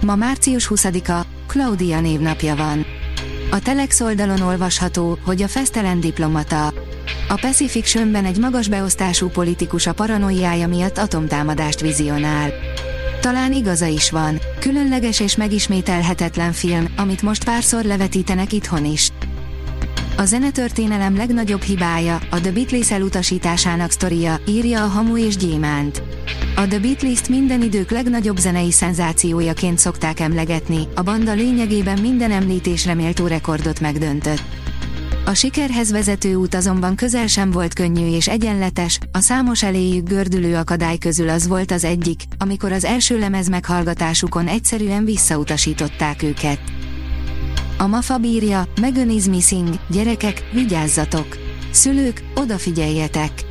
Ma március 20-a, Claudia névnapja van. A Telex oldalon olvasható, hogy a fesztelen diplomata. A Pacific Sönben egy magas beosztású politikus a paranoiája miatt atomtámadást vizionál. Talán igaza is van. Különleges és megismételhetetlen film, amit most párszor levetítenek itthon is. A zenetörténelem legnagyobb hibája, a The Beatles elutasításának sztoria, írja a Hamu és Gyémánt. A The Beatles-t minden idők legnagyobb zenei szenzációjaként szokták emlegetni, a banda lényegében minden említésre méltó rekordot megdöntött. A sikerhez vezető út azonban közel sem volt könnyű és egyenletes, a számos eléjük gördülő akadály közül az volt az egyik, amikor az első lemez meghallgatásukon egyszerűen visszautasították őket. A MAFA bírja, Megan is gyerekek, vigyázzatok! Szülők, odafigyeljetek!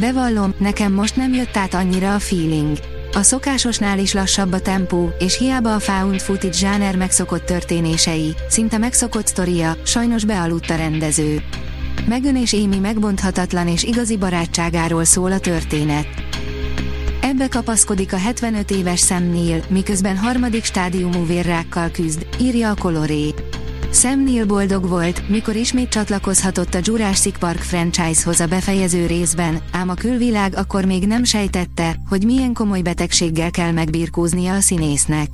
Bevallom, nekem most nem jött át annyira a feeling. A szokásosnál is lassabb a tempó, és hiába a found footage zsáner megszokott történései, szinte megszokott sztoria, sajnos bealudt a rendező. Megan és Amy megbonthatatlan és igazi barátságáról szól a történet. Ebbe kapaszkodik a 75 éves Neill, miközben harmadik stádiumú vérrákkal küzd, írja a Coloré. Sam Neill boldog volt, mikor ismét csatlakozhatott a Jurassic Park franchise-hoz a befejező részben, ám a külvilág akkor még nem sejtette, hogy milyen komoly betegséggel kell megbirkóznia a színésznek.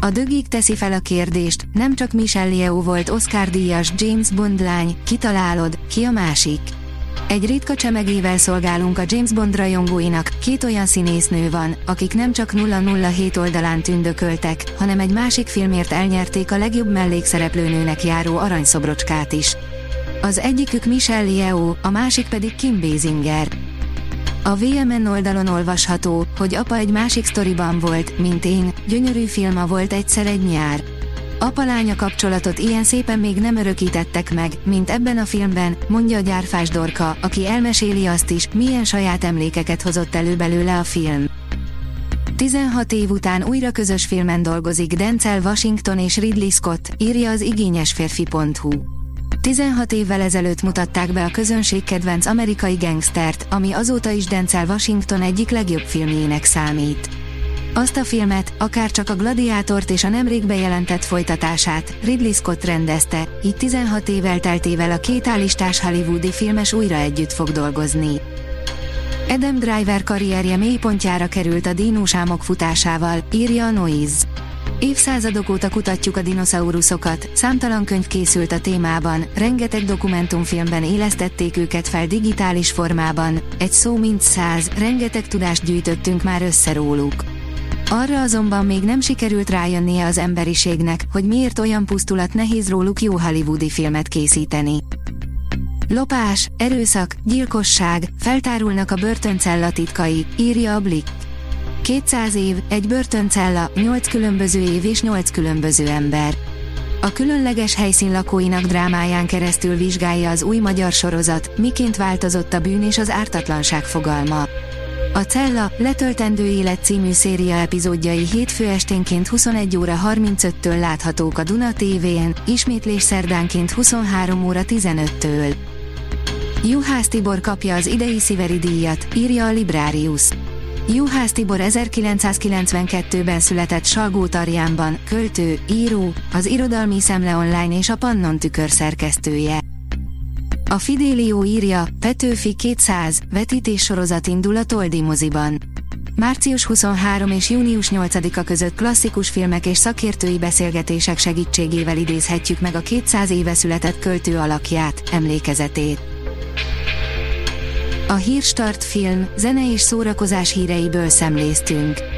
A dögig teszi fel a kérdést, nem csak Michelle Yeoh volt Oscar-díjas James Bond lány, kitalálod, ki a másik? Egy ritka csemegével szolgálunk a James Bond rajongóinak, két olyan színésznő van, akik nem csak 007 oldalán tündököltek, hanem egy másik filmért elnyerték a legjobb mellékszereplőnőnek járó aranyszobrocskát is. Az egyikük Michelle Yeoh, a másik pedig Kim Basinger. A VMN oldalon olvasható, hogy apa egy másik sztoriban volt, mint én, gyönyörű filma volt egyszer egy nyár. Apa-lánya kapcsolatot ilyen szépen még nem örökítettek meg, mint ebben a filmben, mondja a gyárfás Dorka, aki elmeséli azt is, milyen saját emlékeket hozott elő belőle a film. 16 év után újra közös filmen dolgozik Denzel Washington és Ridley Scott, írja az igényesférfi.hu. 16 évvel ezelőtt mutatták be a közönség kedvenc amerikai gangstert, ami azóta is Denzel Washington egyik legjobb filmjének számít. Azt a filmet, akár csak a Gladiátort és a nemrég bejelentett folytatását, Ridley Scott rendezte, így 16 év elteltével a két állistás hollywoodi filmes újra együtt fog dolgozni. Adam Driver karrierje mélypontjára került a dinósámok futásával, írja a Noise. Évszázadok óta kutatjuk a dinoszauruszokat, számtalan könyv készült a témában, rengeteg dokumentumfilmben élesztették őket fel digitális formában, egy szó mint száz, rengeteg tudást gyűjtöttünk már össze róluk. Arra azonban még nem sikerült rájönnie az emberiségnek, hogy miért olyan pusztulat nehéz róluk jó hollywoodi filmet készíteni. Lopás, erőszak, gyilkosság, feltárulnak a börtöncella titkai, írja a Blick. 200 év, egy börtöncella, 8 különböző év és 8 különböző ember. A különleges helyszín lakóinak drámáján keresztül vizsgálja az új magyar sorozat, miként változott a bűn és az ártatlanság fogalma. A Cella, letöltendő élet című széria epizódjai hétfő esténként 21 óra 35-től láthatók a Duna TV-en, ismétlés szerdánként 23 óra 15-től. Juhász Tibor kapja az idei Sziveri díjat, írja a Librarius. Juhász Tibor 1992-ben született Salgótarjánban, költő, író, az Irodalmi Szemle Online és a Pannon tükör szerkesztője. A Fidelio írja, Petőfi 200, vetítés sorozat indul a Toldi moziban. Március 23 és június 8-a között klasszikus filmek és szakértői beszélgetések segítségével idézhetjük meg a 200 éve született költő alakját, emlékezetét. A Hírstart film, zene és szórakozás híreiből szemléztünk.